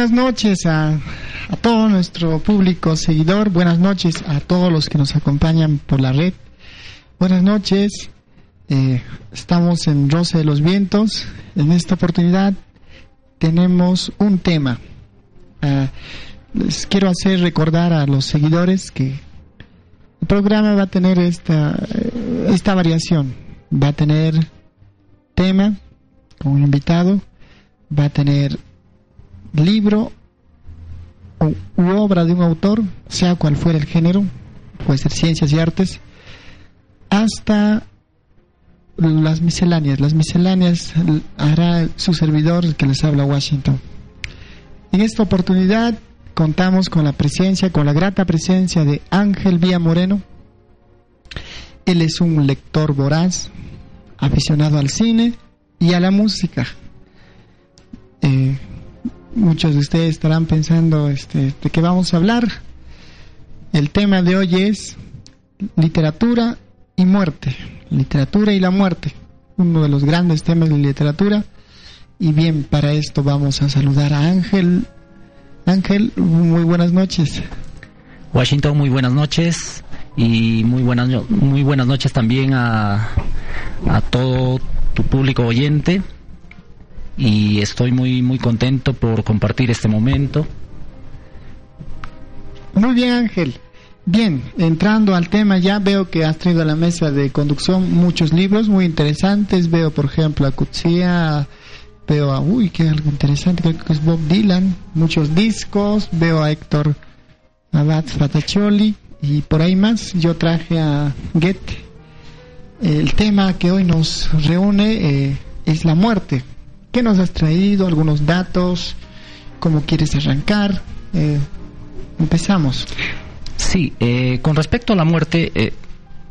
Buenas noches a, todo nuestro público seguidor, buenas noches a todos los que nos acompañan por la red. Buenas noches, eh, estamos en Roce de los Vientos. En esta oportunidad tenemos un tema. Uh, les quiero hacer recordar a los seguidores que el programa va a tener esta, esta variación. Va a tener tema con un invitado, va a tener libro u, obra de un autor, sea cual fuera el género, puede ser ciencias y artes, hasta las misceláneas. Las misceláneas hará su servidor que les habla Washington. En esta oportunidad contamos con la presencia, con la grata presencia de Ángel Vía Moreno. Él es un lector voraz, aficionado al cine y a la música. Eh, muchos de ustedes estarán pensando este, de qué vamos a hablar. El tema de hoy es literatura y muerte. Literatura y la muerte. Uno de los grandes temas de literatura. Y bien, para esto vamos a saludar a Ángel. Ángel, muy buenas noches. Washington, muy buenas noches. Y muy buenas, muy buenas noches también a, a todo tu público oyente y estoy muy muy contento por compartir este momento. Muy bien Ángel. Bien, entrando al tema ya veo que has traído a la mesa de conducción muchos libros muy interesantes. Veo por ejemplo a Kutsia, veo a, uy, que algo interesante, creo que es Bob Dylan, muchos discos, veo a Héctor Abad Fatacholi y por ahí más. Yo traje a Goethe. El tema que hoy nos reúne eh, es la muerte. ¿Qué nos has traído? ¿Algunos datos? ¿Cómo quieres arrancar? Eh, empezamos. Sí, eh, con respecto a la muerte, eh,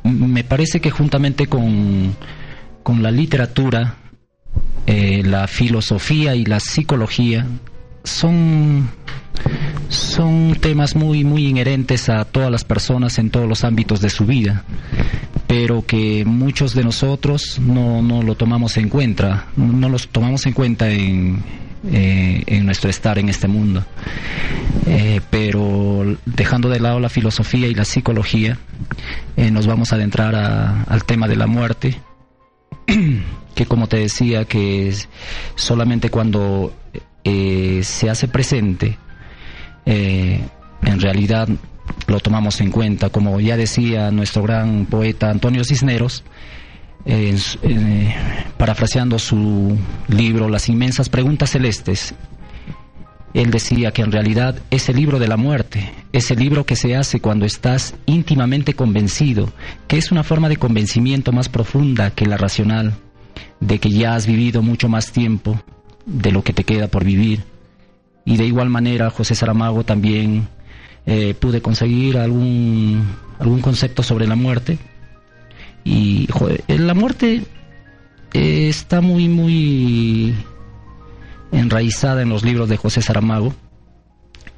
me parece que juntamente con, con la literatura, la filosofía y la psicología son, son temas muy, muy inherentes a todas las personas en todos los ámbitos de su vida pero que muchos de nosotros no, no lo tomamos en cuenta, no los tomamos en cuenta en, eh, en nuestro estar en este mundo. Eh, pero dejando de lado la filosofía y la psicología, eh, nos vamos a adentrar al tema de la muerte, que como te decía, que solamente cuando se hace presente, en realidad lo tomamos en cuenta. Como ya decía nuestro gran poeta Antonio Cisneros, eh, parafraseando su libro Las inmensas preguntas celestes, él decía que en realidad es el libro de la muerte, es el libro que se hace cuando estás íntimamente convencido, que es una forma de convencimiento más profunda que la racional, de que ya has vivido mucho más tiempo de lo que te queda por vivir. Y de igual manera José Saramago también eh, pude conseguir algún, algún concepto sobre la muerte. Y eh, la muerte eh, está muy, muy enraizada en los libros de José Saramago.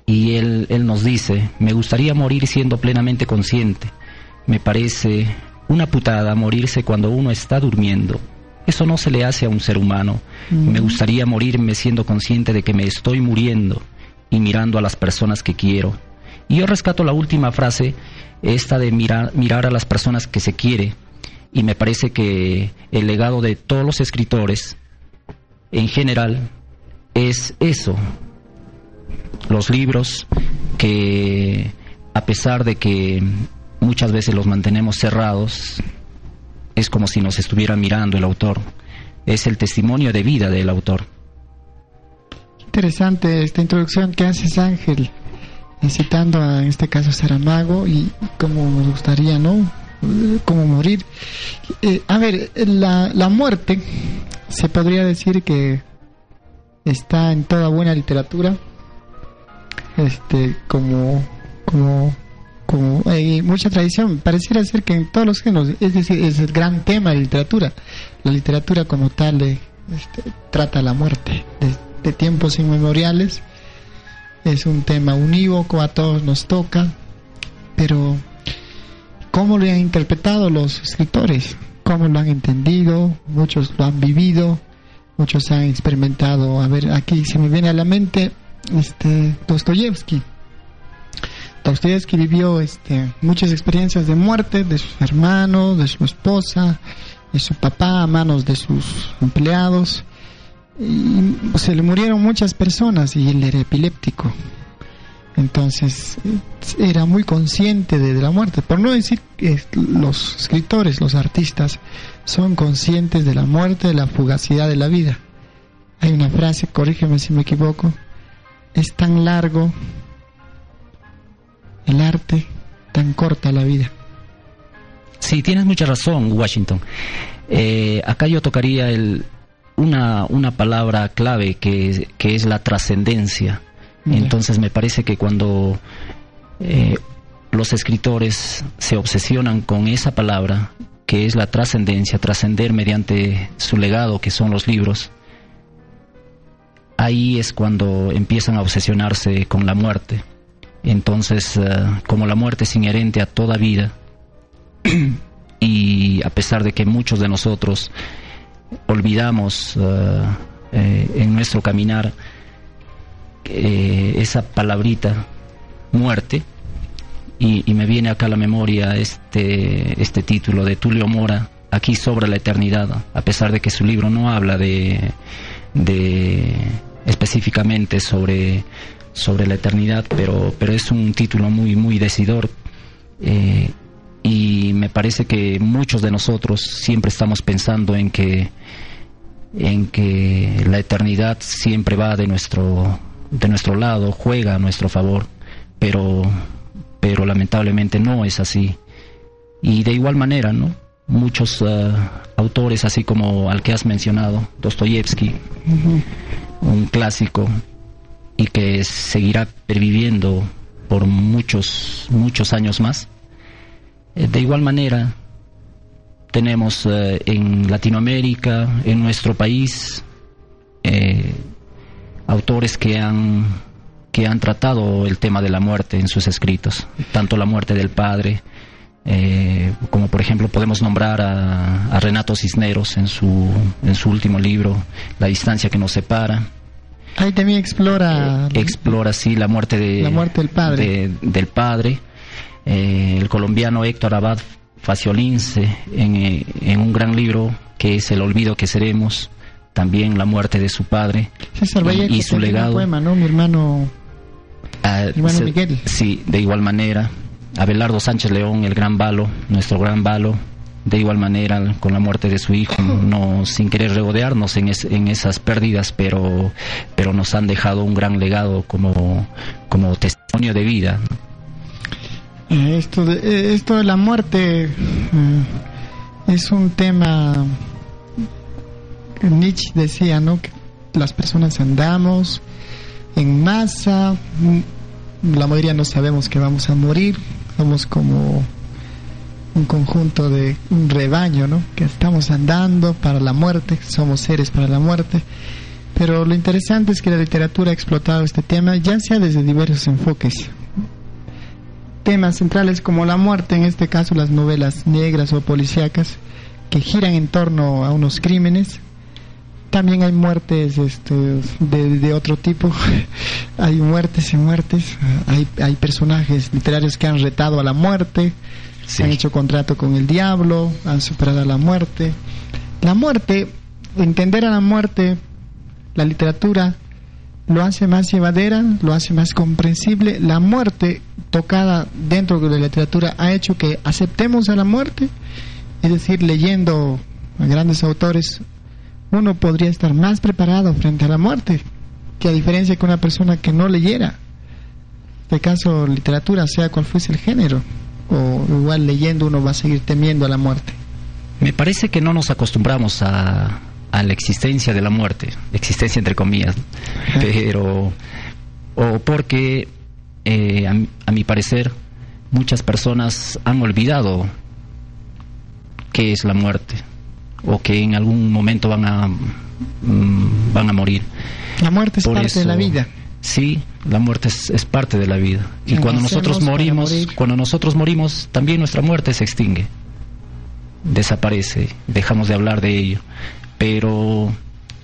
Y él, él nos dice, me gustaría morir siendo plenamente consciente. Me parece una putada morirse cuando uno está durmiendo. Eso no se le hace a un ser humano. Me gustaría morirme siendo consciente de que me estoy muriendo y mirando a las personas que quiero y yo rescato la última frase, esta de mirar, mirar a las personas que se quiere, y me parece que el legado de todos los escritores, en general, es eso. Los libros que, a pesar de que muchas veces los mantenemos cerrados, es como si nos estuviera mirando el autor. Es el testimonio de vida del autor. Interesante esta introducción que haces, Ángel citando a, en este caso Saramago y cómo nos gustaría, ¿no? Cómo morir. Eh, a ver, la, la muerte se podría decir que está en toda buena literatura, este, como, como, como hay mucha tradición. Pareciera ser que en todos los géneros, es decir, es el gran tema de literatura. La literatura como tal este, trata la muerte de tiempos inmemoriales es un tema unívoco, a todos nos toca, pero ¿cómo lo han interpretado los escritores? ¿Cómo lo han entendido? Muchos lo han vivido, muchos han experimentado. A ver, aquí se me viene a la mente este, Dostoyevsky. Dostoyevsky vivió este, muchas experiencias de muerte de sus hermanos, de su esposa, de su papá a manos de sus empleados. Y se le murieron muchas personas y él era epiléptico. Entonces era muy consciente de, la muerte. Por no decir que los escritores, los artistas, son conscientes de la muerte, de la fugacidad de la vida. Hay una frase, corrígeme si me equivoco, es tan largo el arte, tan corta la vida. Sí, tienes mucha razón, Washington. Eh, acá yo tocaría el, una, una palabra clave que, que es la trascendencia. Entonces me parece que cuando eh, los escritores se obsesionan con esa palabra, que es la trascendencia, trascender mediante su legado, que son los libros, ahí es cuando empiezan a obsesionarse con la muerte. Entonces, eh, como la muerte es inherente a toda vida, y a pesar de que muchos de nosotros olvidamos eh, en nuestro caminar eh, esa palabrita muerte y, me viene acá a la memoria este, este título de Tulio Mora, aquí sobra la eternidad, a pesar de que su libro no habla de, de específicamente sobre, sobre la eternidad, pero, pero es un título muy, muy decidor. Eh, y me parece que muchos de nosotros siempre estamos pensando en que en que la eternidad siempre va de nuestro de nuestro lado, juega a nuestro favor, pero, pero lamentablemente no es así. Y de igual manera, ¿no? Muchos uh, autores, así como al que has mencionado, Dostoyevsky, un clásico, y que seguirá perviviendo por muchos, muchos años más. Eh, de igual manera, tenemos uh, en Latinoamérica, en nuestro país, eh, autores que han, que han tratado el tema de la muerte en sus escritos, tanto la muerte del padre, eh, como por ejemplo podemos nombrar a, Renato Cisneros en su, en su último libro, La distancia que nos separa. Ahí también explora... Eh, explora, sí, la muerte, de, la muerte del padre. del padre. Eh, el colombiano Héctor Abad Faciolince en, en un gran libro que es El olvido que seremos también la muerte de su padre y, su legado. Poema, ¿no? Mi hermano, ah, Miguel. Sí, de igual manera. Abelardo Sánchez León, el gran balo, nuestro gran balo, de igual manera con la muerte de su hijo, no sin querer regodearnos en, en esas pérdidas, pero, pero nos han dejado un gran legado como, como testimonio de vida. Eh, esto de, eh, esto de la muerte eh, es un tema Nietzsche decía, ¿no? Que las personas andamos en masa, la mayoría no sabemos que vamos a morir, somos como un conjunto de un rebaño, ¿no? Que estamos andando para la muerte, somos seres para la muerte. Pero lo interesante es que la literatura ha explotado este tema, ya sea desde diversos enfoques. Temas centrales como la muerte, en este caso las novelas negras o policíacas, que giran en torno a unos crímenes, también hay muertes este, de, otro tipo. hay muertes y muertes. Hay, hay personajes literarios que han retado a la muerte, han hecho contrato con el diablo, han superado a la muerte. La muerte, entender a la muerte, la literatura lo hace más llevadera, lo hace más comprensible. La muerte tocada dentro de la literatura ha hecho que aceptemos a la muerte, es decir, leyendo a grandes autores uno podría estar más preparado frente a la muerte que a diferencia que una persona que no leyera. De caso, literatura, sea cual fuese el género, o igual leyendo uno va a seguir temiendo a la muerte. Me parece que no nos acostumbramos a, a la existencia de la muerte, existencia entre comillas, pero o porque eh, a mi parecer muchas personas han olvidado qué es la muerte o que en algún momento van a mm, van a morir. La muerte es parte de la vida. Sí, la muerte es, parte de la vida. Y cuando nosotros morimos, cuando nosotros morimos, también nuestra muerte se extingue, desaparece, dejamos de hablar de ello. Pero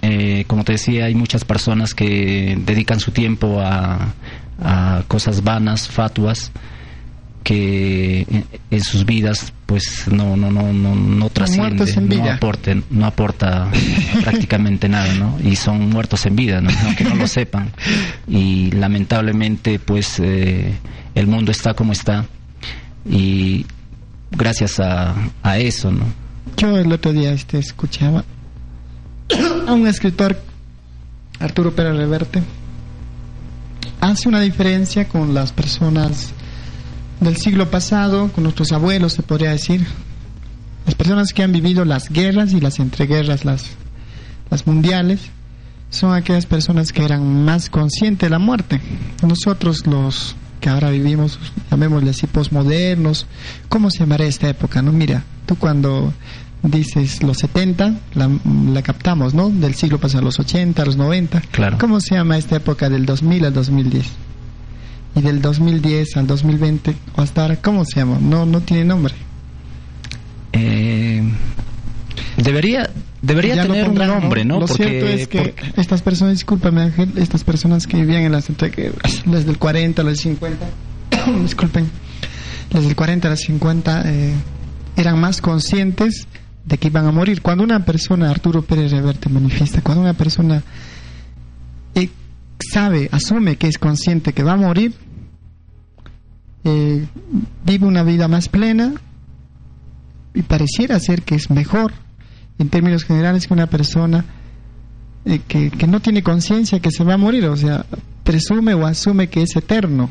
Eh, como te decía, hay muchas personas que dedican su tiempo a, a cosas vanas, fatuas, que en, sus vidas pues no no no no no trasciende, no aporten, no aporta prácticamente nada, ¿no? Y son muertos en vida, ¿no? aunque no lo sepan. Y lamentablemente pues eh, el mundo está como está y gracias a, a eso, ¿no? Yo el otro día este escuchaba a un escritor Arturo Pérez Reverte hace una diferencia con las personas del siglo pasado, con nuestros abuelos, se podría decir. Las personas que han vivido las guerras y las entreguerras, las, las mundiales, son aquellas personas que eran más conscientes de la muerte. Nosotros los que ahora vivimos, llamémosle así, posmodernos, ¿cómo se llamará esta época? no Mira, tú cuando dices los 70, la, la, captamos, ¿no? Del siglo pasado, los 80, los 90. Claro. ¿Cómo se llama esta época del 2000 al 2010? Y del 2010 al 2020 o hasta ahora, ¿cómo se llama? No, no tiene nombre. Eh, debería debería tener un nombre, ¿no? Lo cierto es que estas personas, discúlpame Ángel, estas personas que vivían en las desde el 40 a los 50, disculpen, desde el 40 a los 50 eh, eran más conscientes de que iban a morir. Cuando una persona, Arturo Pérez Reverte manifiesta, cuando una persona sabe, asume que es consciente que va a morir, eh, vive una vida más plena y pareciera ser que es mejor en términos generales que una persona eh, que, que, no tiene conciencia que se va a morir, o sea, presume o asume que es eterno.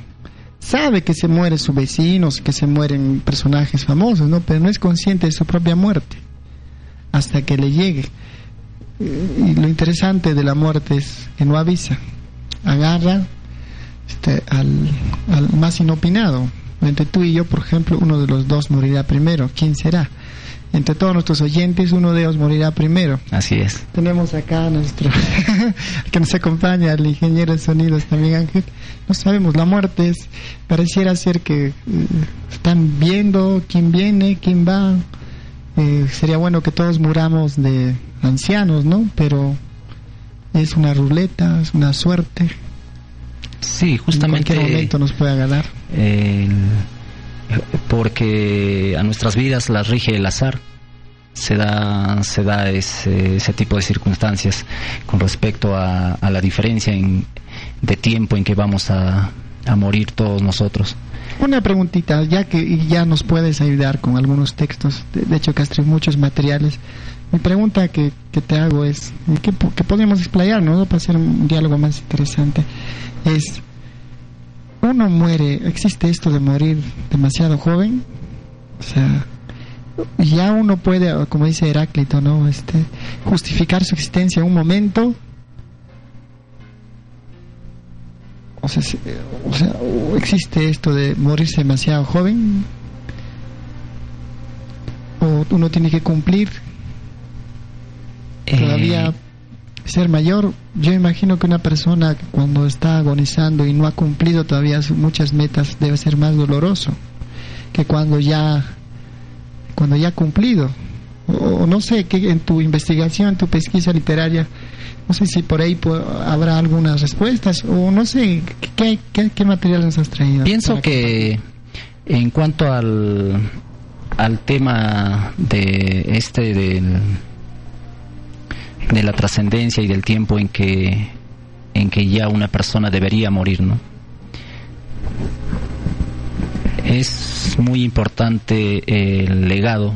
Sabe que se mueren sus vecinos, que se mueren personajes famosos, ¿no? Pero no es consciente de su propia muerte hasta que le llegue. Eh, y lo interesante de la muerte es que no avisa, agarra, este, al, más inopinado. Entre tú y yo, por ejemplo, uno de los dos morirá primero. ¿Quién será? Entre todos nuestros oyentes, uno de ellos morirá primero. Así es. Tenemos acá a nuestro que nos acompaña, el ingeniero de sonidos también, Ángel. No sabemos, la muerte es, pareciera ser que eh, están viendo quién viene, quién va. Eh, sería bueno que todos muramos de ancianos, ¿no? Pero es una ruleta, es una suerte. Sí, justamente. En cualquier momento nos puede ganar. porque a nuestras vidas las rige el azar. Se da, se da ese, ese tipo de circunstancias con respecto a, a la diferencia en, de tiempo en que vamos a, a morir todos nosotros. Una preguntita, ya que ya nos puedes ayudar con algunos textos, de, hecho Castro, muchos materiales. Mi pregunta que, que te hago es, ¿qué, qué podemos explayar, no? Para hacer un diálogo más interesante es, uno muere, existe esto de morir demasiado joven, o sea, ya uno puede, como dice Heráclito, ¿no? Este, justificar su existencia en un momento. O sea, o sea, existe esto de morirse demasiado joven. O uno tiene que cumplir todavía eh, ser mayor, yo imagino que una persona cuando está agonizando y no ha cumplido todavía muchas metas debe ser más doloroso que cuando ya cuando ya ha cumplido. O, no sé, que en tu investigación, en tu pesquisa literaria, no sé si por ahí habrá algunas respuestas o no sé, ¿qué, qué, qué material nos has traído? Pienso que en cuanto al, al tema de este del de la trascendencia y del tiempo en que en que ya una persona debería morir, ¿no? Es muy importante el legado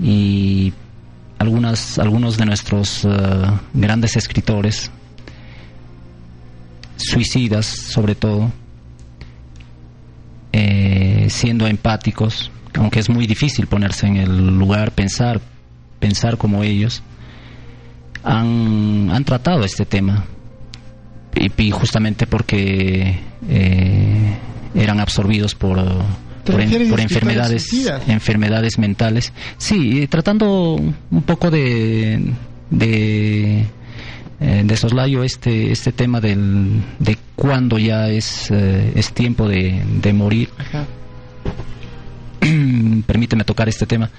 y algunas, algunos de nuestros eh, grandes escritores, suicidas sobre todo, eh, siendo empáticos, aunque es muy difícil ponerse en el lugar, pensar, pensar como ellos, han, han tratado este tema. Y, justamente porque eh, eran absorbidos por por, enfermedades enfermedades mentales. Sí tratando un poco de de eh, de soslayo este este tema del, de cuándo ya es eh, es tiempo de, de morir. Permíteme tocar este tema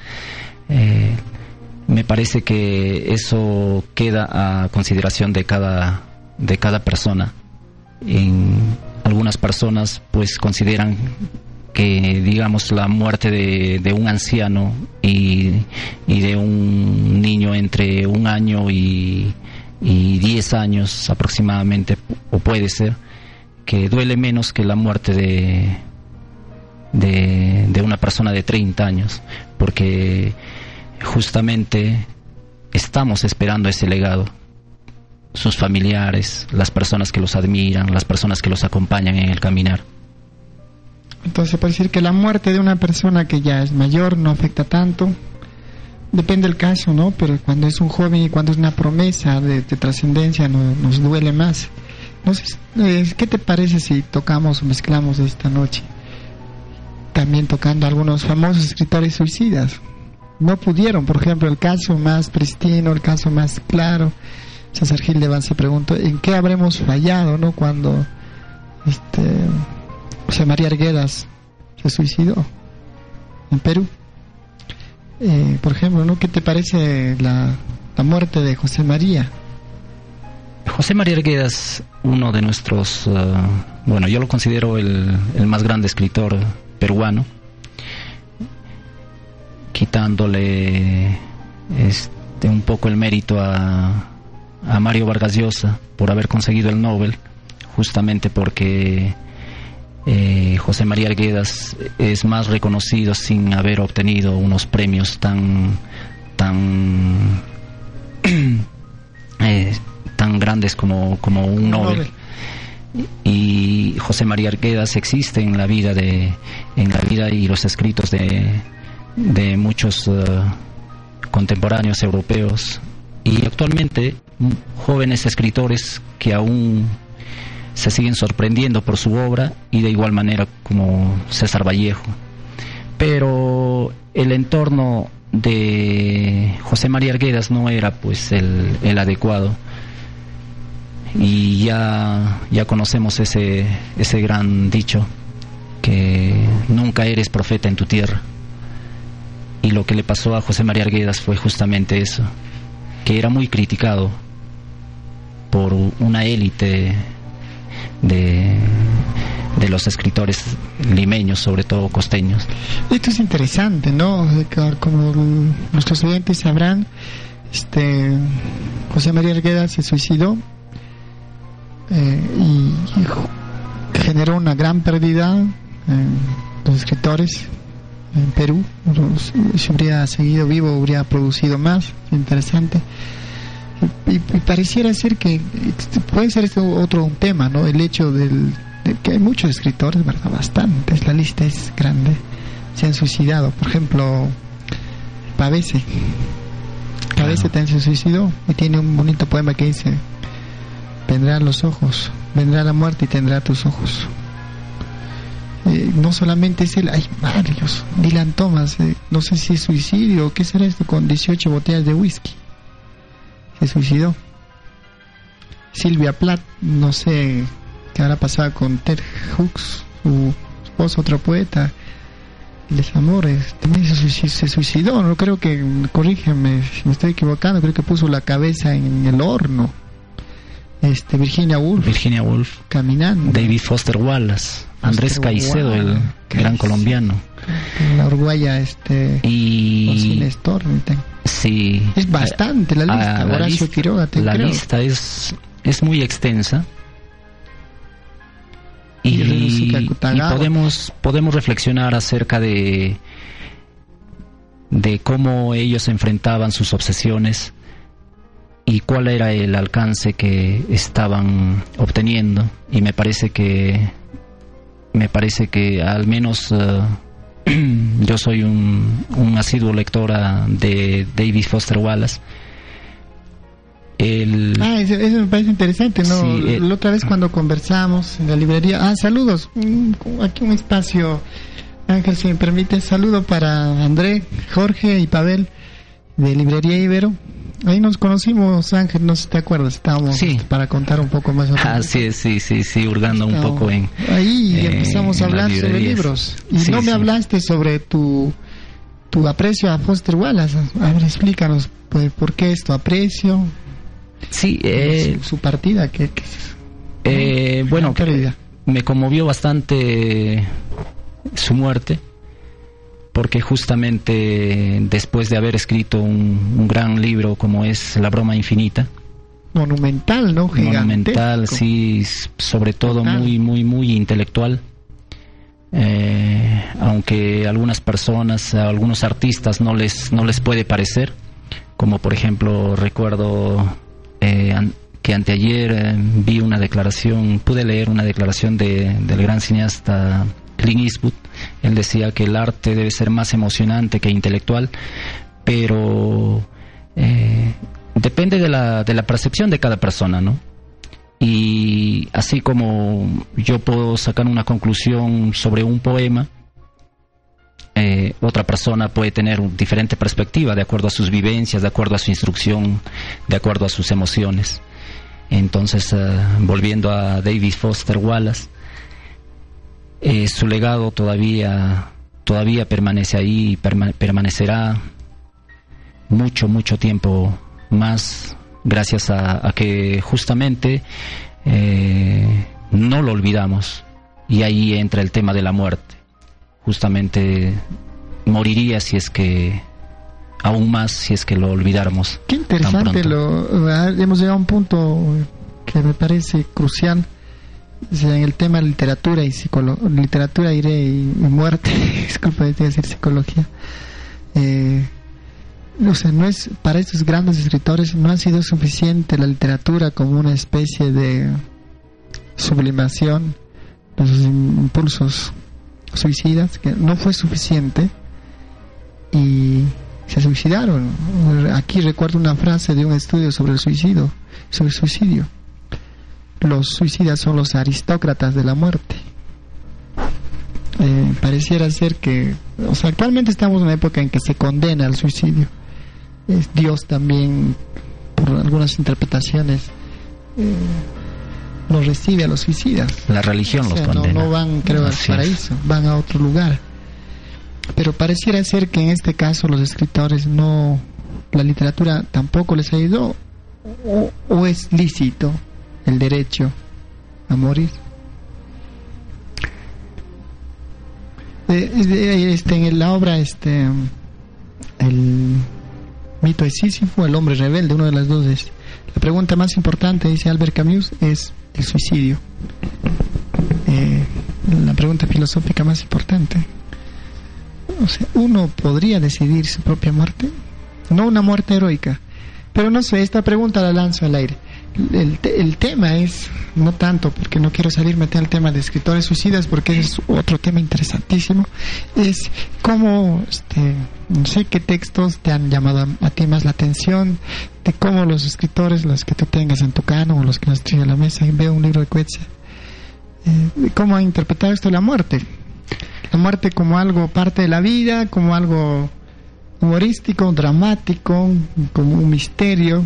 me parece que eso queda a consideración de cada, de cada persona. En algunas personas pues consideran que digamos la muerte de, de un anciano y, y, de un niño entre un año y, y diez años aproximadamente, o puede ser, que duele menos que la muerte de, de, de una persona de 30 años, porque justamente estamos esperando ese legado. Sus familiares, las personas que los admiran, las personas que los acompañan en el caminar. Entonces puede decir que la muerte de una persona que ya es mayor no afecta tanto. Depende del caso, ¿no? Pero cuando es un joven y cuando es una promesa de, de trascendencia no, nos duele más. Eh, ¿qué te parece si tocamos o mezclamos esta noche? También tocando algunos famosos escritores suicidas. No pudieron, por ejemplo, el caso más pristino, el caso más claro. César Gil de se preguntó, ¿en qué habremos fallado, no? Cuando este José María Arguedas se suicidó en Perú. Eh, por ejemplo, ¿no? ¿Qué te parece la, muerte de José María? José María Arguedas, uno de nuestros, uh, bueno, yo lo considero el, más grande escritor peruano, quitándole este, un poco el mérito a, a Mario Vargas Llosa por haber conseguido el Nobel, justamente porque eh, José María Arguedas es más reconocido sin haber obtenido unos premios tan tan eh, tan grandes como, como un Nobel. Y José María Arguedas existe en la vida de en la vida y los escritos de, de muchos uh, contemporáneos europeos. Y actualmente jóvenes escritores que aún se siguen sorprendiendo por su obra y de igual manera como César Vallejo. Pero el entorno de José María Arguedas no era pues el, el adecuado. Y ya, ya conocemos ese, ese gran dicho que nunca eres profeta en tu tierra y lo que le pasó a José María Arguedas fue justamente eso que era muy criticado por una élite de, de los escritores limeños, sobre todo costeños. Esto es interesante, ¿no? Como nuestros oyentes sabrán, este José María Argueda se suicidó eh, y, y, generó una gran pérdida en los escritores en Perú. Si hubiera seguido vivo, hubiera producido más. Interesante y, y, pareciera ser que puede ser esto otro un tema, ¿no? El hecho del, de que hay muchos escritores, ¿verdad? Bastantes, la lista es grande, se han suicidado. Por ejemplo, Pavese. Pavese claro. también se suicidó y tiene un bonito poema que dice, vendrán los ojos, vendrá la muerte y tendrá tus ojos. Eh, no solamente es él, hay varios. Dylan Thomas, eh, no sé si es suicidio qué será esto con 18 botellas de whisky se suicidó. Silvia Plath, no sé qué habrá pasado con Ted Hooks, su esposo, otro poeta. Les Amores, también se suicidó, no creo que, corrígeme si me estoy equivocando, creo que puso la cabeza en el horno. Este, Virginia Woolf. Virginia Woolf. Caminando. David Foster Wallace. Andrés Foster Caicedo, Wallace. el gran colombiano. La uruguaya, este. Y. Sí. Es bastante la lista. La lista, Quiroga, la lista es, es muy extensa. Y, y, y, podemos, podemos reflexionar acerca de, de cómo ellos enfrentaban sus obsesiones y cuál era el alcance que estaban obteniendo. Y me parece que me parece que al menos uh, yo soy un, un asiduo lectora de David Foster Wallace. El... Ah, eso, eso, me parece interesante, ¿no? Sí, eh, la otra vez cuando conversamos en la librería. Ah, saludos. Aquí un espacio. Ángel, si me permite, saludo para André, Jorge y Pavel de Librería Ibero. Ahí nos conocimos, Ángel, no sé si te acuerdas, estábamos sí. para contar un poco más. Ah, sí, sí, sí, sí, hurgando un poco en... Ahí eh, empezamos a hablar sobre libros. Y sí, no me sí. hablaste sobre tu tu aprecio a Foster Wallace. A ver, explícanos pues, por qué es tu aprecio. Sí, eh, su, partida, que, eh, bueno, me conmovió bastante su muerte, porque justamente después de haber escrito un, gran libro como es La broma infinita, monumental, ¿no? Monumental, sí, sobre todo muy, muy, muy intelectual. Eh, aunque algunas personas, a algunos artistas no les, no les puede parecer, como por ejemplo recuerdo eh, que anteayer eh, vi una declaración, pude leer una declaración de, del gran cineasta Clint Eastwood. Él decía que el arte debe ser más emocionante que intelectual, pero eh, depende de la, de la percepción de cada persona, ¿no? Y así como yo puedo sacar una conclusión sobre un poema, eh, otra persona puede tener una diferente perspectiva de acuerdo a sus vivencias, de acuerdo a su instrucción, de acuerdo a sus emociones. Entonces, eh, volviendo a David Foster Wallace, eh, su legado todavía, todavía permanece ahí y permanecerá mucho, mucho tiempo más gracias a, que justamente eh, no lo olvidamos y ahí entra el tema de la muerte. Justamente moriría si es que aún más si es que lo olvidáramos. Qué interesante, lo, hemos llegado a un punto que me parece crucial en el tema literatura y psicología, literatura y, muerte, disculpa decir psicología. Eh, o no es para estos grandes escritores no ha sido suficiente la literatura como una especie de sublimación de sus impulsos suicidas, que no fue suficiente y se suicidaron. Aquí recuerdo una frase de un estudio sobre el suicidio, sobre el suicidio. Los suicidas son los aristócratas de la muerte. Eh, pareciera ser que, o sea, actualmente estamos en una época en que se condena al suicidio es Dios también, por algunas interpretaciones, eh, no recibe a los suicidas. La religión los condena. No, van, creo, al paraíso, van a otro lugar. Pero pareciera ser que en este caso los escritores no, la literatura tampoco les ayudó, o, o es lícito el derecho a morir. este, en la obra, este, el mito de Sísifo, el hombre rebelde, uno de las dos es. La pregunta más importante, dice Albert Camus, es el suicidio. Eh, la pregunta filosófica más importante. Uno podría decidir su propia muerte, no una muerte heroica. Pero no sé, esta pregunta la lanzo al aire el, el, tema es, no tanto porque no quiero salirme al tema de escritores suicidas, porque es otro tema interesantísimo, es cómo, este, no sé qué textos te han llamado a, ti más la atención, de cómo los escritores, los que tú tengas en tu cano o los que nos traen a la mesa veo un libro de Coetzee, eh, cómo ha interpretado esto la muerte. La muerte como algo parte de la vida, como algo humorístico, dramático, como un misterio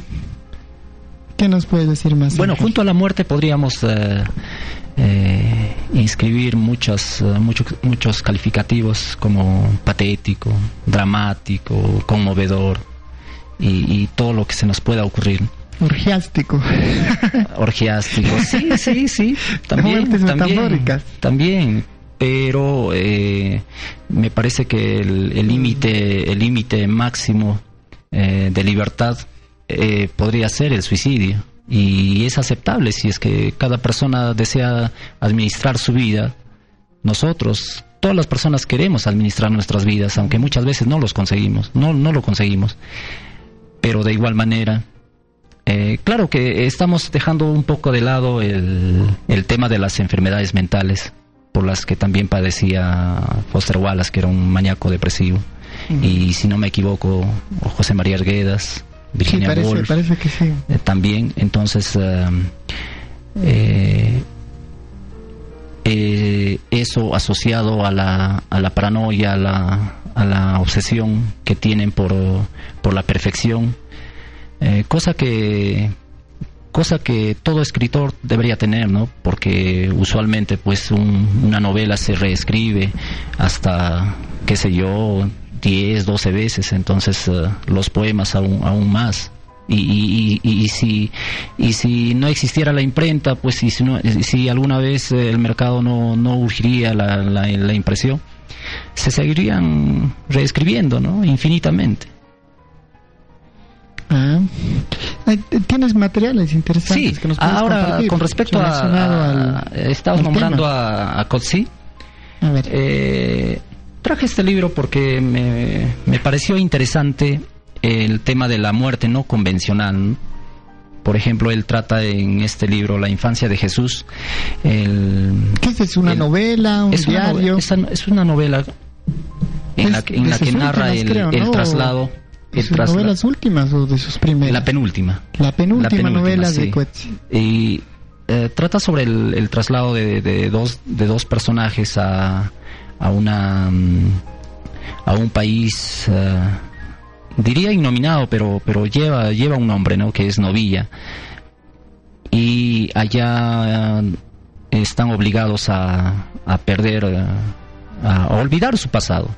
¿Qué nos puedes decir más? Bueno, junto a la muerte podríamos eh, eh, inscribir muchos, eh, muchos, muchos calificativos como patético, dramático, conmovedor y, todo lo que se nos pueda ocurrir. Orgiástico. Orgiástico, sí, sí, sí. También, también, también. Pero me parece que el límite, el límite máximo de libertad eh, podría ser el suicidio. Y es aceptable si es que cada persona desea administrar su vida. Nosotros, todas las personas queremos administrar nuestras vidas, aunque muchas veces no los conseguimos, no, no lo conseguimos. Pero de igual manera, eh, claro que estamos dejando un poco de lado el, el tema de las enfermedades mentales, por las que también padecía Foster Wallace, que era un maníaco depresivo. Y si no me equivoco, José María Arguedas, Virginia parece, que sí. Eh, también, entonces, eh, eh, eso asociado a la, a la paranoia, a la, a la obsesión que tienen por, por la perfección, cosa que cosa que todo escritor debería tener, ¿no? Porque usualmente, pues, una novela se reescribe hasta, qué sé yo, 10, 12 veces, entonces eh, los poemas aún, aún más. Y, y, si y si no existiera la imprenta pues si, si alguna vez el mercado no, no urgiría la, la, impresión se seguirían reescribiendo no infinitamente ah. tienes materiales interesantes que nos ahora con respecto a, estamos nombrando a, a Kotzi a ver. Eh, traje este libro porque me, me pareció interesante el tema de la muerte no convencional. Por ejemplo, él trata en este libro la infancia de Jesús. El, ¿Qué es? ¿Es una novela? ¿Un es diario? Una, es, una novela en la, en la que narra el, el traslado. ¿De sus novelas últimas o de sus primeras? La penúltima. La penúltima, novela de Coetzee. Y eh, trata sobre el, el traslado de, de, dos, de dos personajes a, a una mm, a un país uh, diría innominado, pero, pero lleva, lleva un nombre, ¿no? Que es Novilla. Y allá eh, están obligados a, a perder, eh, a, olvidar su pasado.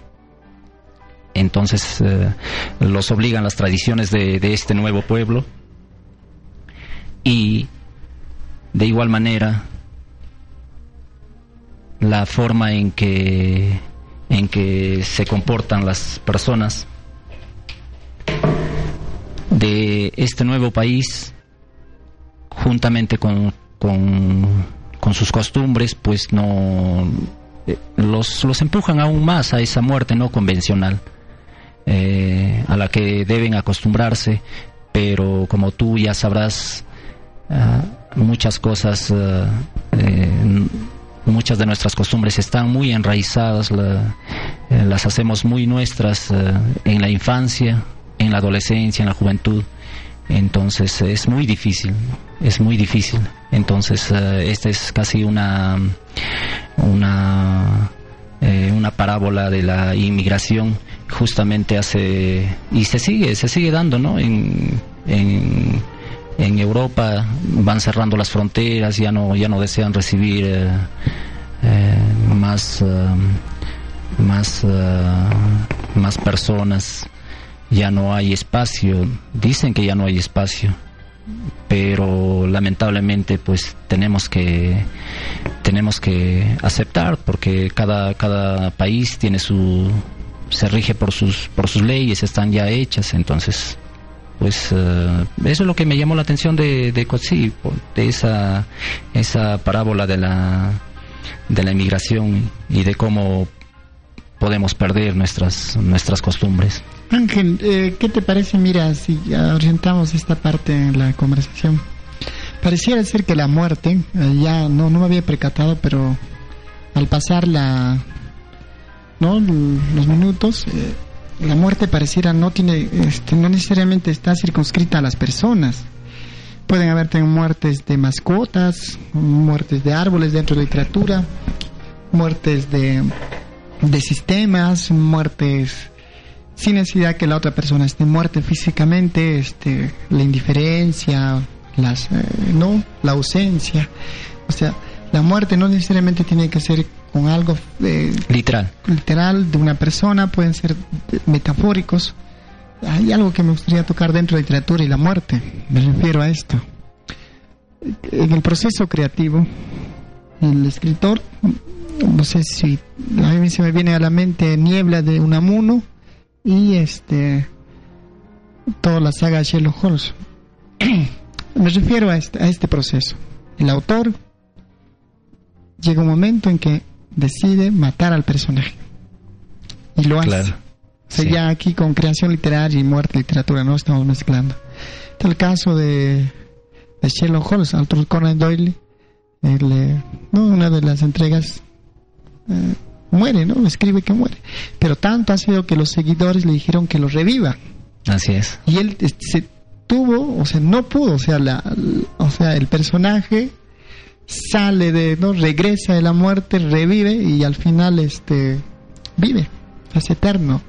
Entonces eh, los obligan las tradiciones de, de este nuevo pueblo. Y de igual manera, la forma en que, en que se comportan las personas de este nuevo país, juntamente con, con, sus costumbres, pues no eh, los, los, empujan aún más a esa muerte no convencional, eh, a la que deben acostumbrarse, pero como tú ya sabrás, ah, muchas cosas, ah, eh, muchas de nuestras costumbres están muy enraizadas, las hacemos muy nuestras en la infancia, en la adolescencia, en la juventud. Entonces es muy difícil, es muy difícil. Entonces eh, esta es casi una una eh, una parábola de la inmigración justamente hace y se sigue se sigue dando, ¿no? En, en Europa van cerrando las fronteras, ya no ya no desean recibir eh, más más más personas. Ya no hay espacio, dicen que ya no hay espacio, pero lamentablemente pues tenemos que tenemos que aceptar porque cada cada país tiene su se rige por sus por sus leyes están ya hechas entonces pues eh, eso es lo que me llamó la atención de de de esa esa parábola de la de la inmigración y de cómo podemos perder nuestras nuestras costumbres Ángel, eh, ¿qué te parece? Mira, si orientamos esta parte en la conversación. Pareciera ser que la muerte, eh, ya no, no me había percatado, pero al pasar la, ¿no? los minutos, la muerte pareciera no tiene, este, no necesariamente está circunscrita a las personas. Pueden haber también muertes de mascotas, muertes de árboles dentro de literatura, muertes de, de sistemas, muertes sin necesidad que la otra persona esté muerta físicamente, este, la indiferencia, las, eh, no, la ausencia, o sea, la muerte no necesariamente tiene que ser con algo eh, literal, literal de una persona, pueden ser metafóricos. Hay algo que me gustaría tocar dentro de literatura y la muerte, me refiero a esto. En el proceso creativo, el escritor, no sé si a mí se me viene a la mente Niebla de Unamuno, y este toda la saga de Sherlock Holmes. Me refiero a este, a este proceso. El autor llega un momento en que decide matar al personaje y lo hace. Claro. ya aquí con creación literaria y muerte literatura no estamos mezclando. El caso de, de Sherlock Holmes, Arthur Conan Doyle, eh, no, una de las entregas eh, muere, ¿no? Escribe que muere. Pero tanto ha sido que los seguidores le dijeron que lo reviva. Así es. Y él este, se tuvo, o sea, no pudo, o sea, la, o sea, el personaje sale de, no, regresa de la muerte, revive y al final, este, vive, es eterno.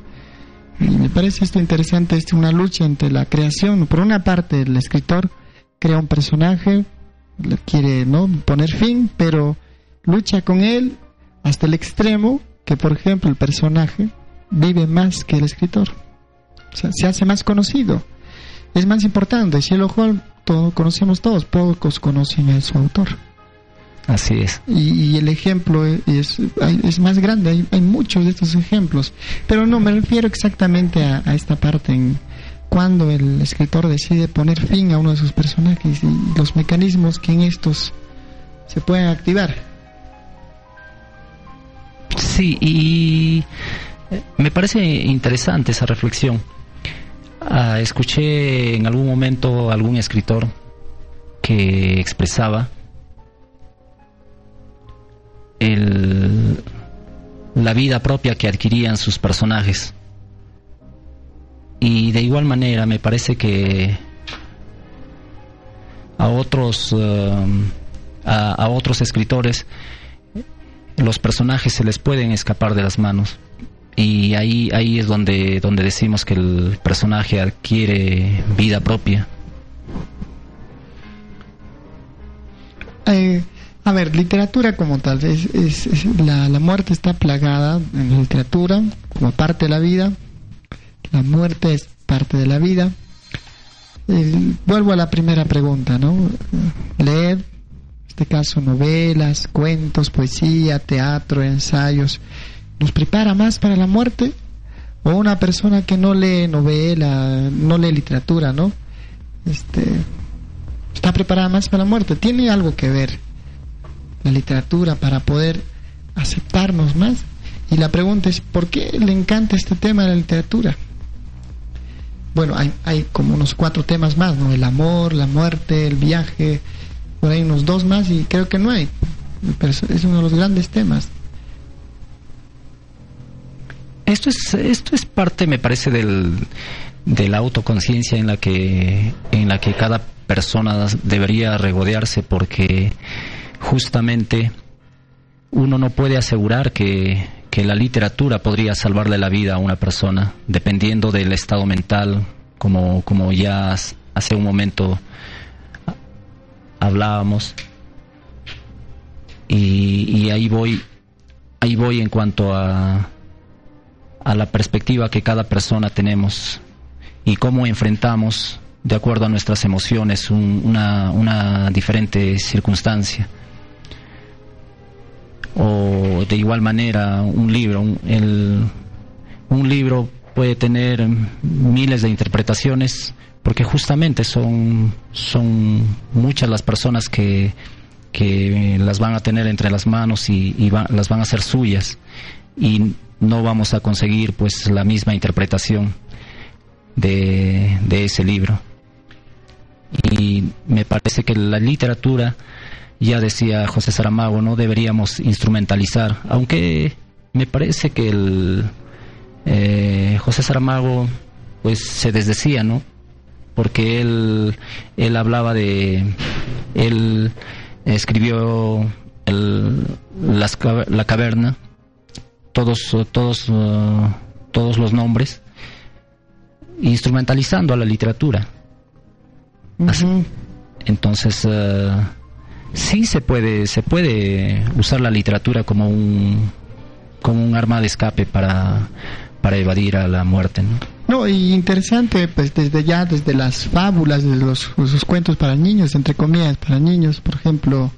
Y me parece esto interesante, es una lucha entre la creación, por una parte el escritor crea un personaje, le quiere, ¿no? Poner fin, pero lucha con él hasta el extremo que, por ejemplo, el personaje vive más que el escritor. Se hace más conocido. Es más importante. Si el Holmes todo, conocemos todos, pocos conocen a su autor. Así es. Y, el ejemplo es, es más grande, hay, hay, muchos de estos ejemplos. Pero no, me refiero exactamente a, a esta parte en cuando el escritor decide poner fin a uno de sus personajes y los mecanismos que en estos se pueden activar. Sí, y me parece interesante esa reflexión. Ah, escuché en algún momento algún escritor que expresaba el, la vida propia que adquirían sus personajes. Y de igual manera me parece que a otros eh, a, otros escritores los personajes se les pueden escapar de las manos y ahí ahí es donde donde decimos que el personaje adquiere vida propia eh, a ver literatura como tal es, la, la muerte está plagada en la literatura como parte de la vida la muerte es parte de la vida. vuelvo a la primera pregunta, ¿no? Leer, en este caso, novelas, cuentos, poesía, teatro, ensayos, ¿nos prepara más para la muerte? O una persona que no lee novela, no lee literatura, ¿no? Este, está preparada más para la muerte. Tiene algo que ver la literatura para poder aceptarnos más. Y la pregunta es, ¿por qué le encanta este tema de la literatura? bueno, hay, hay como unos cuatro temas más, ¿no? El amor, la muerte, el viaje, por ahí unos dos más y creo que no hay. Pero es uno de los grandes temas. Esto es, esto es parte, me parece, del, de la autoconciencia en la que en la que cada persona debería regodearse porque justamente uno no puede asegurar que, que la literatura podría salvarle la vida a una persona, dependiendo del estado mental, como, como ya hace un momento hablábamos. Y, ahí voy, ahí voy en cuanto a, a la perspectiva que cada persona tenemos y cómo enfrentamos, de acuerdo a nuestras emociones, una, una diferente circunstancia o de igual manera un libro. Un, un libro puede tener miles de interpretaciones porque justamente son, son muchas las personas que, que las van a tener entre las manos y, las van a hacer suyas y no vamos a conseguir pues la misma interpretación de, de ese libro. Y me parece que la literatura ya decía José Saramago, no deberíamos instrumentalizar, aunque me parece que el eh, José Saramago pues se desdecía, ¿no? Porque él, él hablaba de, él escribió el, la caverna, todos, todos, uh, todos los nombres, instrumentalizando a la literatura. Entonces, uh, sí se puede, se puede usar la literatura como un, como un arma de escape para, para evadir a la muerte. ¿no? No, y interesante, pues desde ya, desde las fábulas, desde los, cuentos para niños, entre comillas, para niños, por ejemplo,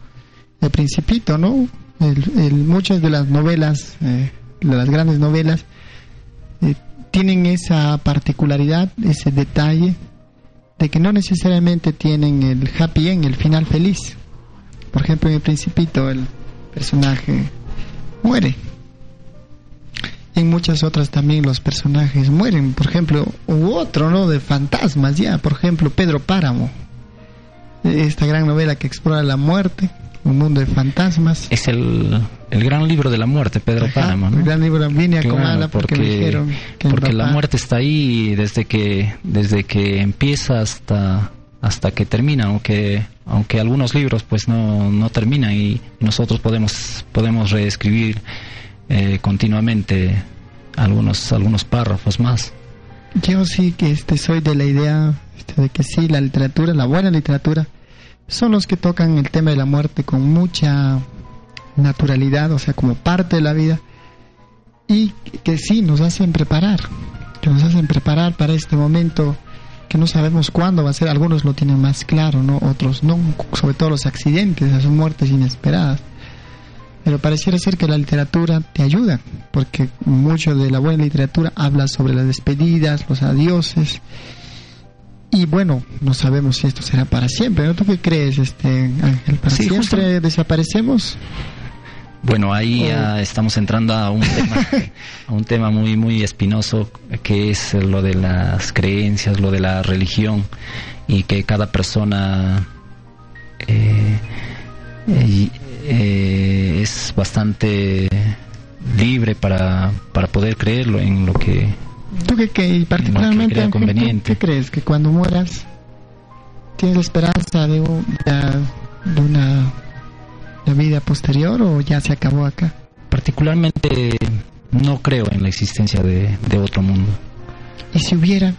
El Principito, ¿no? El, muchas de las novelas, eh, de las grandes novelas, eh, tienen esa particularidad, ese detalle, de que no necesariamente tienen el happy end, el final feliz. Por ejemplo, en el Principito el personaje muere. En muchas otras también los personajes mueren. Por ejemplo, u otro, ¿no? De fantasmas ya. Por ejemplo, Pedro Páramo. Esta gran novela que explora la muerte, un mundo de fantasmas. Es el, el gran libro de la muerte, Pedro Páramo. ¿no? El gran libro viene a Comala porque, porque, dijeron que porque la muerte está ahí desde que desde que empieza hasta hasta que termina, aunque aunque algunos libros pues no, no terminan y nosotros podemos podemos reescribir eh, continuamente algunos algunos párrafos más. Yo sí que este soy de la idea este, de que sí la literatura, la buena literatura son los que tocan el tema de la muerte con mucha naturalidad, o sea, como parte de la vida y que sí nos hacen preparar, que nos hacen preparar para este momento que no sabemos cuándo va a ser, algunos lo tienen más claro, ¿no? Otros no, sobre todo los accidentes, las muertes inesperadas. Pero pareciera ser que la literatura te ayuda, porque mucho de la buena literatura habla sobre las despedidas, los adioses. Y bueno, no sabemos si esto será para siempre. ¿no? ¿Tú qué crees, este Ángel? ¿Para siempre desaparecemos? Bueno, ahí ya estamos entrando a un tema, a un tema muy muy espinoso que es lo de las creencias, lo de la religión y que cada persona eh, eh, es bastante libre para, para poder creerlo en lo que ¿Tú qué, particularmente conveniente. ¿qué, crees? Que cuando mueras tienes la esperanza de, de una la vida posterior o ya se acabó acá? Particularmente no creo en la existencia de, otro mundo. ¿Y si hubiera?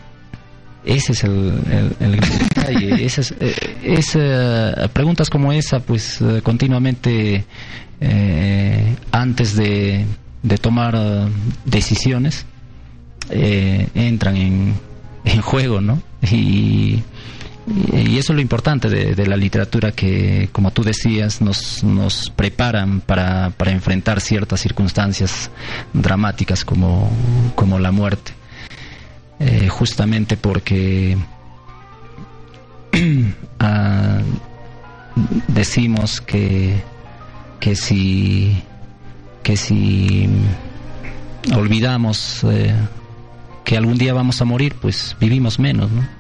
Ese es el, el, detalle. Esas, eh, eh, preguntas como esa, pues eh, continuamente antes de, de tomar decisiones, entran en, en juego, ¿no? Y y eso es lo importante de, la literatura que, como tú decías, nos, nos preparan para, para enfrentar ciertas circunstancias dramáticas como, como la muerte. Eh, justamente porque ah, decimos que, que si que si olvidamos eh, que algún día vamos a morir, pues vivimos menos, ¿no?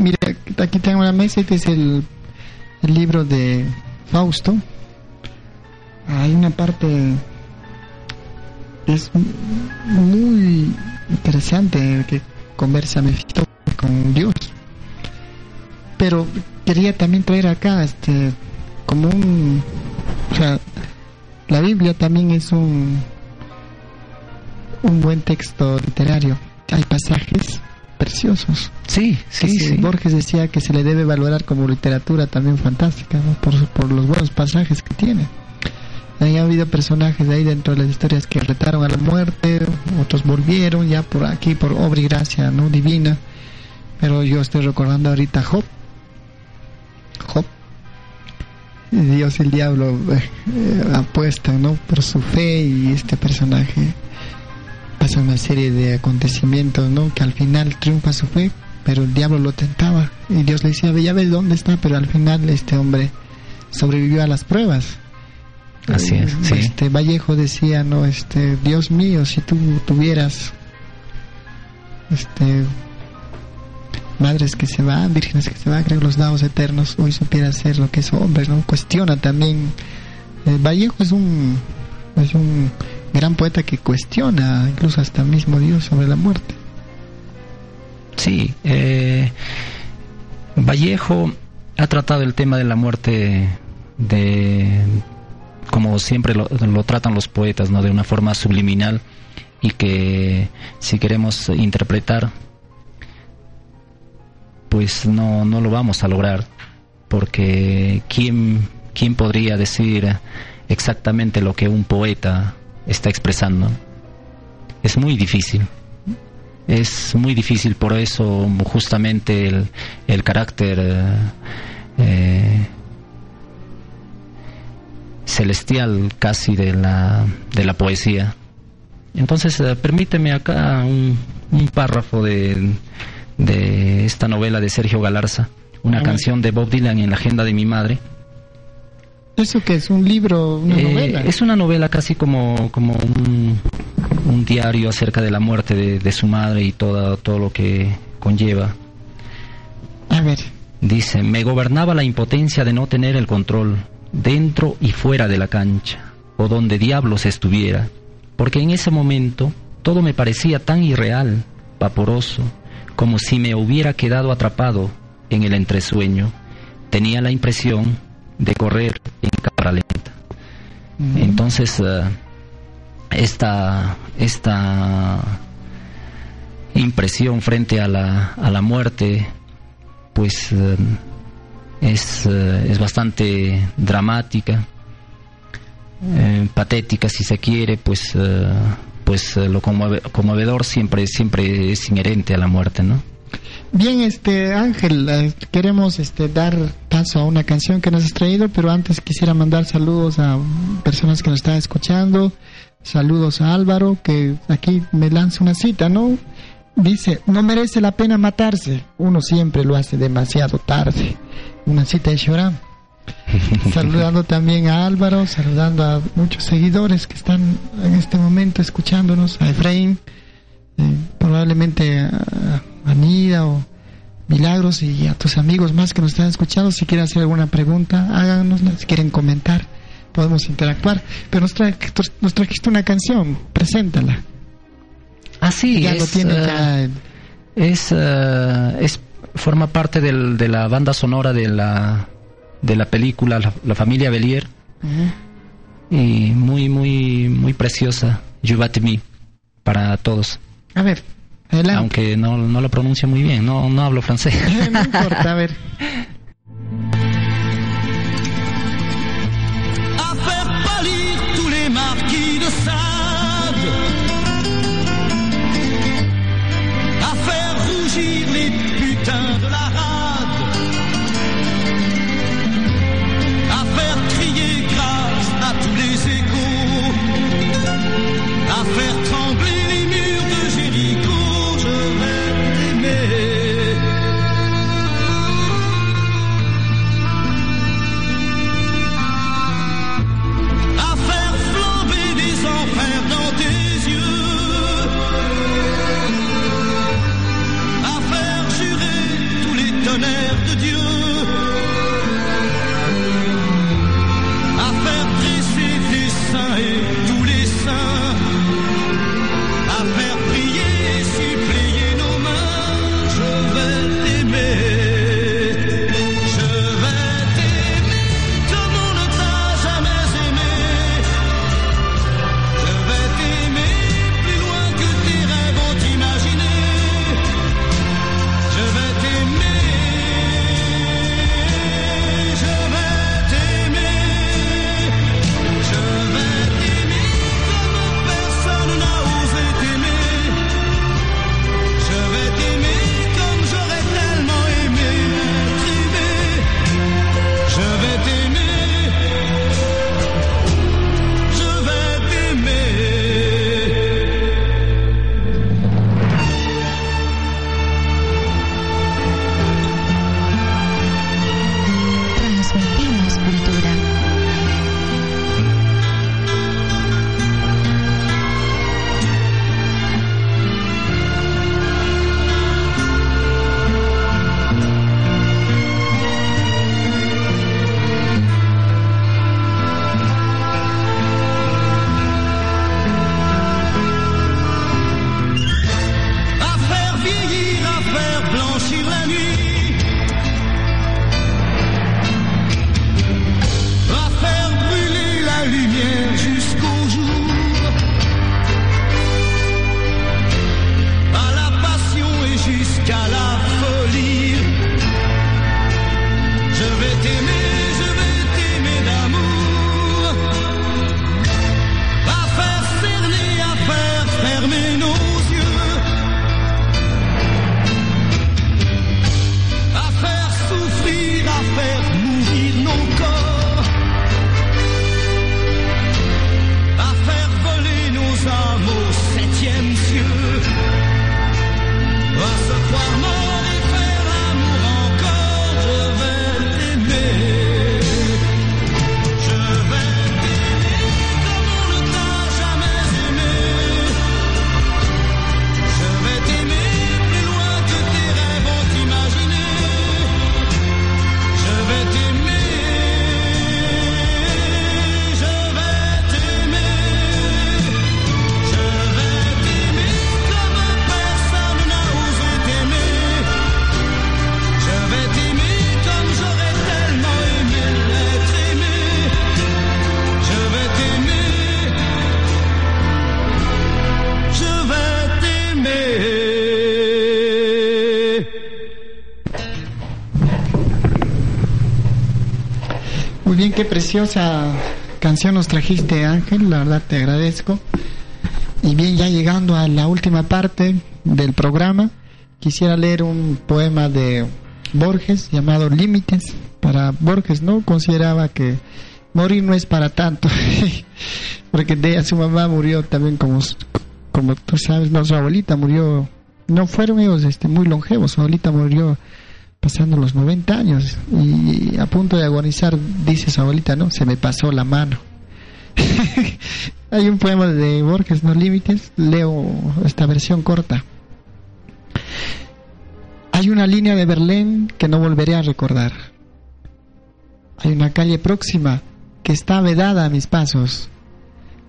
Mira, aquí tengo una mesa, este es el, el libro de Fausto. Hay una parte es muy interesante que conversa con Dios. Pero quería también traer acá este como un o sea, la Biblia también es un un buen texto literario. Hay pasajes preciosos. Sí, sí, Borges decía que se le debe valorar como literatura también fantástica, por, por los buenos pasajes que tiene. Ahí ha habido personajes ahí dentro de las historias que retaron a la muerte, otros volvieron ya por aquí por obra y gracia no divina. Pero yo estoy recordando ahorita Job. Job. Dios y el diablo eh, apuestan, ¿no? Por su fe y este personaje pasa una serie de acontecimientos, ¿no? Que al final triunfa su fe, pero el diablo lo tentaba y Dios le decía, ya ves dónde está, pero al final este hombre sobrevivió a las pruebas. Así es. Sí. Este Vallejo decía, no, este, Dios mío, si tú tuvieras, este, madres que se van, vírgenes que se van, creo los dados eternos, hoy supiera ser lo que es hombre, ¿no? Cuestiona también. Eh, Vallejo es un, es un gran poeta que cuestiona incluso hasta mismo Dios sobre la muerte. Sí, eh, Vallejo ha tratado el tema de la muerte de como siempre lo, tratan los poetas, ¿no? De una forma subliminal y que si queremos interpretar pues no, no lo vamos a lograr porque ¿quién, quién podría decir exactamente lo que un poeta está expresando. Es muy difícil. Es muy difícil, por eso justamente el, el carácter eh, eh, celestial casi de la, de la poesía. Entonces, eh, permíteme acá un, un párrafo de, de esta novela de Sergio Galarza, una canción de Bob Dylan en la agenda de mi madre ¿Eso que es? ¿Un libro? ¿Una eh, novela? Es una novela casi como, como un, un diario acerca de la muerte de, de, su madre y todo, todo lo que conlleva. A ver. Dice, me gobernaba la impotencia de no tener el control, dentro y fuera de la cancha, o donde diablos estuviera, porque en ese momento todo me parecía tan irreal, vaporoso, como si me hubiera quedado atrapado en el entresueño. Tenía la impresión de correr en cámara lenta. Entonces, eh, esta, esta impresión frente a la, a la muerte, pues eh, es, eh, es bastante dramática. patética si se quiere, pues, pues lo conmovedor siempre, siempre es inherente a la muerte, ¿no? Bien, este Ángel, queremos este dar paso a una canción que nos has traído, pero antes quisiera mandar saludos a personas que nos están escuchando. Saludos a Álvaro, que aquí me lanza una cita, ¿no? Dice, no merece la pena matarse, uno siempre lo hace demasiado tarde. Una cita de Shorán. saludando también a Álvaro, saludando a muchos seguidores que están en este momento escuchándonos, a Efraín, eh, probablemente a Anida o Milagros y a tus amigos más que nos están escuchando. Si quieren hacer alguna pregunta, háganosla. Si quieren comentar, podemos interactuar. Pero nos, nos trajiste una canción, preséntala. Así ah, es. Eh, es, eh, es, forma parte del, de la banda sonora de la, de la película La, familia Belier. Y muy, muy, muy preciosa. You Me para todos. A ver, aunque no, no lo pronuncio muy bien, no, no hablo francés. no importa, a ver. Qué preciosa canción nos trajiste, Ángel, la verdad te agradezco. Y bien, ya llegando a la última parte del programa, quisiera leer un poema de Borges llamado Límites. Para Borges, ¿no? Consideraba que morir no es para tanto, porque de su mamá murió también como, como tú sabes, su abuelita murió, no fueron ellos este, muy longevos, su abuelita murió pasando los 90 años y a punto de agonizar, dice su abuelita, ¿no? Se me pasó la mano. Hay un poema de Borges, No Límites, leo esta versión corta. Hay una línea de Berlín que no volveré a recordar. Hay una calle próxima que está vedada a mis pasos.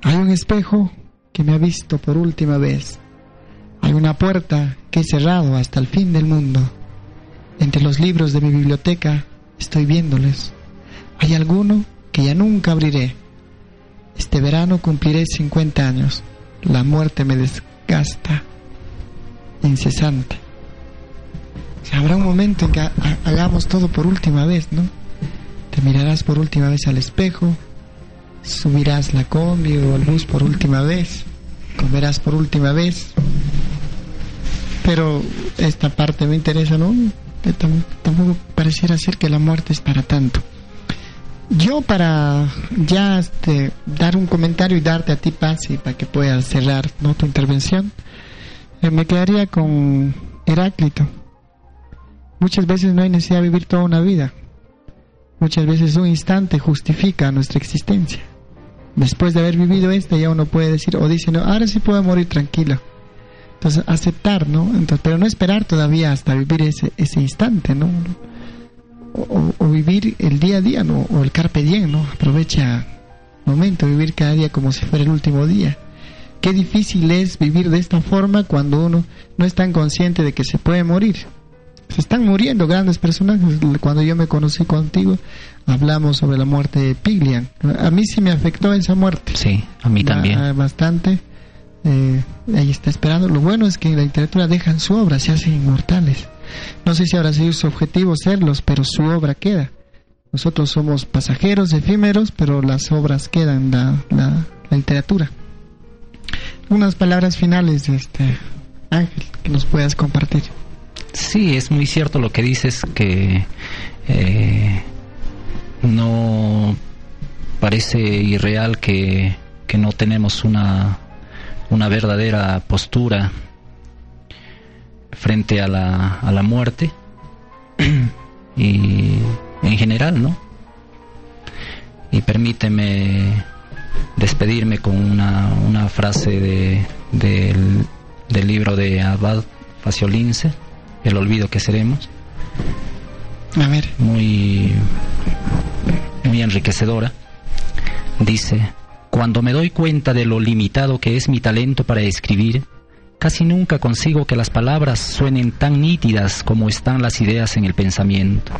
Hay un espejo que me ha visto por última vez. Hay una puerta que he cerrado hasta el fin del mundo. Entre los libros de mi biblioteca estoy viéndoles. Hay alguno que ya nunca abriré. Este verano cumpliré 50 años. La muerte me desgasta incesante. habrá un momento en que hagamos todo por última vez, ¿no? Te mirarás por última vez al espejo, subirás la combi o el bus por última vez, comerás por última vez. Pero esta parte me interesa, ¿no? Tampoco pareciera ser que la muerte es para tanto. Yo para ya este, dar un comentario y darte a ti paz y para que puedas cerrar ¿no? tu intervención, eh, me quedaría con Heráclito. Muchas veces no hay necesidad de vivir toda una vida. Muchas veces un instante justifica nuestra existencia. Después de haber vivido esta ya uno puede decir o dice, no, ahora sí puedo morir tranquilo. Entonces, aceptar, ¿no? Entonces, pero no esperar todavía hasta vivir ese, ese instante, ¿no? O, vivir el día a día, ¿no? O el carpe diem, ¿no? Aprovecha el momento, vivir cada día como si fuera el último día. Qué difícil es vivir de esta forma cuando uno no es tan consciente de que se puede morir. Se están muriendo grandes personajes. Cuando yo me conocí contigo, hablamos sobre la muerte de Piglian. A mí sí me afectó esa muerte. Sí, a mí también. Bastante eh, ahí está esperando. Lo bueno es que en la literatura dejan su obra, se hacen inmortales. No sé si habrá sido su objetivo serlos, pero su obra queda. Nosotros somos pasajeros, efímeros, pero las obras quedan, la, la, literatura. Unas palabras finales, de este Ángel, que nos puedas compartir. Sí, es muy cierto lo que dices, que eh, no parece irreal que, que no tenemos una una verdadera postura frente a la, a la muerte y en general, ¿no? Y permíteme despedirme con una, una frase de, del, del libro de Abad Faciolince, El olvido que seremos. A ver. Muy, muy enriquecedora. Dice, cuando me doy cuenta de lo limitado que es mi talento para escribir, casi nunca consigo que las palabras suenen tan nítidas como están las ideas en el pensamiento.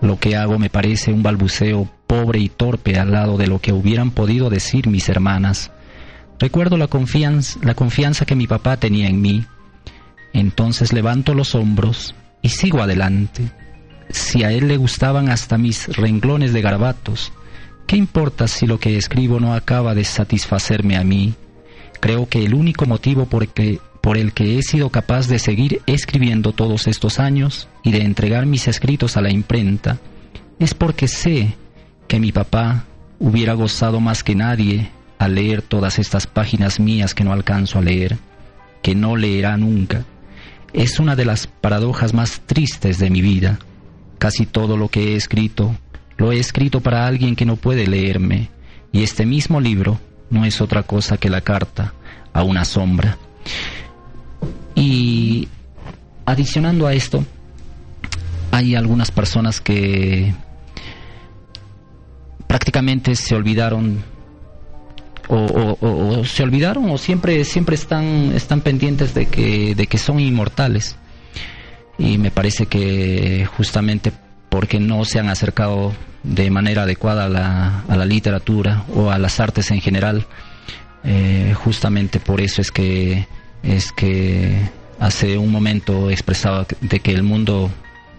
Lo que hago me parece un balbuceo pobre y torpe al lado de lo que hubieran podido decir mis hermanas. Recuerdo la confianza, la confianza que mi papá tenía en mí. Entonces levanto los hombros y sigo adelante. Si a él le gustaban hasta mis renglones de garabatos, ¿Qué importa si lo que escribo no acaba de satisfacerme a mí? Creo que el único motivo por, el que he sido capaz de seguir escribiendo todos estos años y de entregar mis escritos a la imprenta es porque sé que mi papá hubiera gozado más que nadie al leer todas estas páginas mías que no alcanzo a leer, que no leerá nunca. Es una de las paradojas más tristes de mi vida. Casi todo lo que he escrito lo he escrito para alguien que no puede leerme, y este mismo libro no es otra cosa que la carta a una sombra. Y adicionando a esto, hay algunas personas que prácticamente se olvidaron o, se olvidaron o siempre siempre están están pendientes de que de que son inmortales y me parece que justamente porque no se han acercado de manera adecuada a la, a la literatura o a las artes en general. Eh, justamente por eso es que es que hace un momento expresaba de que el mundo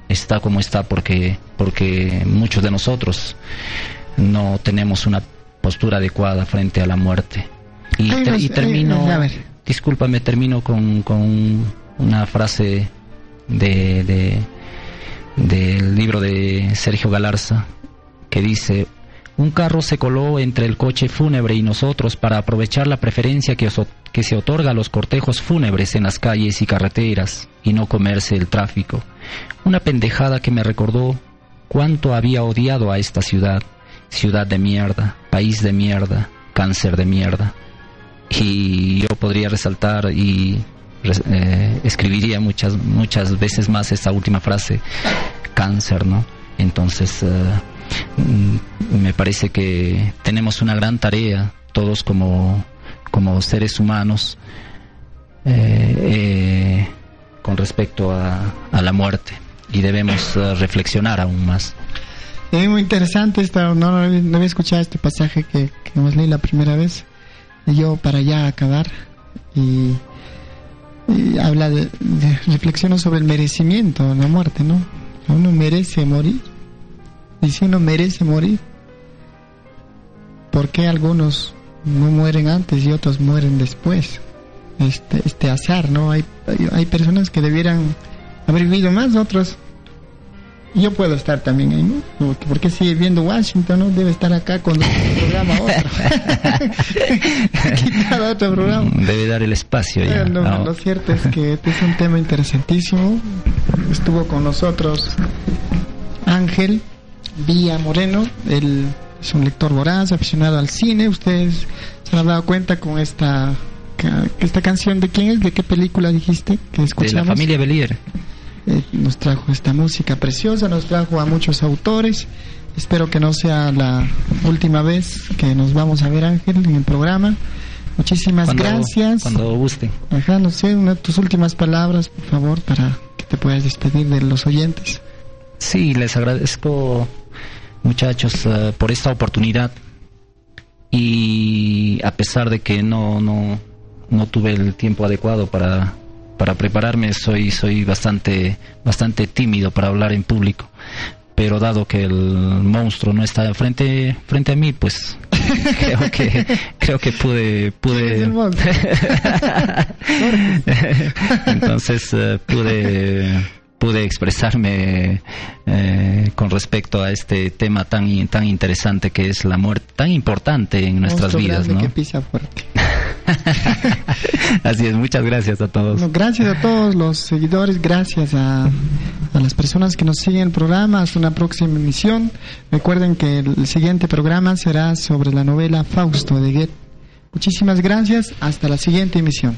está como está porque porque muchos de nosotros no tenemos una postura adecuada frente a la muerte. Y, termino, discúlpame, termino con, con una frase de, de, del libro de Sergio Galarza que dice, un carro se coló entre el coche fúnebre y nosotros para aprovechar la preferencia que, se otorga a los cortejos fúnebres en las calles y carreteras y no comerse el tráfico. Una pendejada que me recordó cuánto había odiado a esta ciudad, ciudad de mierda, país de mierda, cáncer de mierda. Y yo podría resaltar y eh, escribiría muchas, muchas veces más esta última frase, cáncer, ¿no? Entonces... Eh, Mm, me parece que tenemos una gran tarea, todos como, como seres humanos, eh, eh, con respecto a, a, la muerte y debemos uh, reflexionar aún más. Es muy interesante, esta, no, no, había escuchado este pasaje que, que nos leí la primera vez, y yo para ya acabar, y, y habla de, de, sobre el merecimiento, la muerte, ¿no? Uno merece morir y si uno merece morir, ¿por qué algunos no mueren antes y otros mueren después? Este, este azar, ¿no? Hay, hay personas que debieran haber vivido más, otros yo puedo estar también ahí, ¿no? Porque sigue viendo Washington, ¿no? Debe estar acá con otro programa otro. otro programa. Debe dar el espacio ya. Lo cierto es que este es un tema interesantísimo. Estuvo con nosotros Ángel, Vía Moreno, él es un lector voraz, aficionado al cine. Ustedes se han dado cuenta con esta esta canción de quién es, de qué película dijiste que escuchamos. De la familia Belier. Eh, nos trajo esta música preciosa, nos trajo a muchos autores. Espero que no sea la última vez que nos vamos a ver Ángel en el programa. Muchísimas gracias. Cuando guste. Ajá, no sé, una, tus últimas palabras, por favor, para que te puedas despedir de los oyentes. Sí, les agradezco muchachos eh, por esta oportunidad y a pesar de que no, no, no tuve el tiempo adecuado para, para prepararme, soy, soy bastante, bastante tímido para hablar en público. Pero dado que el monstruo no está frente, frente a mí, pues creo que creo que pude pude entonces uh, pude pude expresarme eh, con respecto a este tema tan tan interesante que es la muerte, tan importante en nuestras vidas, ¿no? Que pisa fuerte. Así es, muchas gracias a todos. gracias a todos los seguidores, gracias a, a las personas que nos siguen el programa. Hasta una próxima emisión. Recuerden que el siguiente programa será sobre la novela Fausto de Goethe. Muchísimas gracias, hasta la siguiente emisión.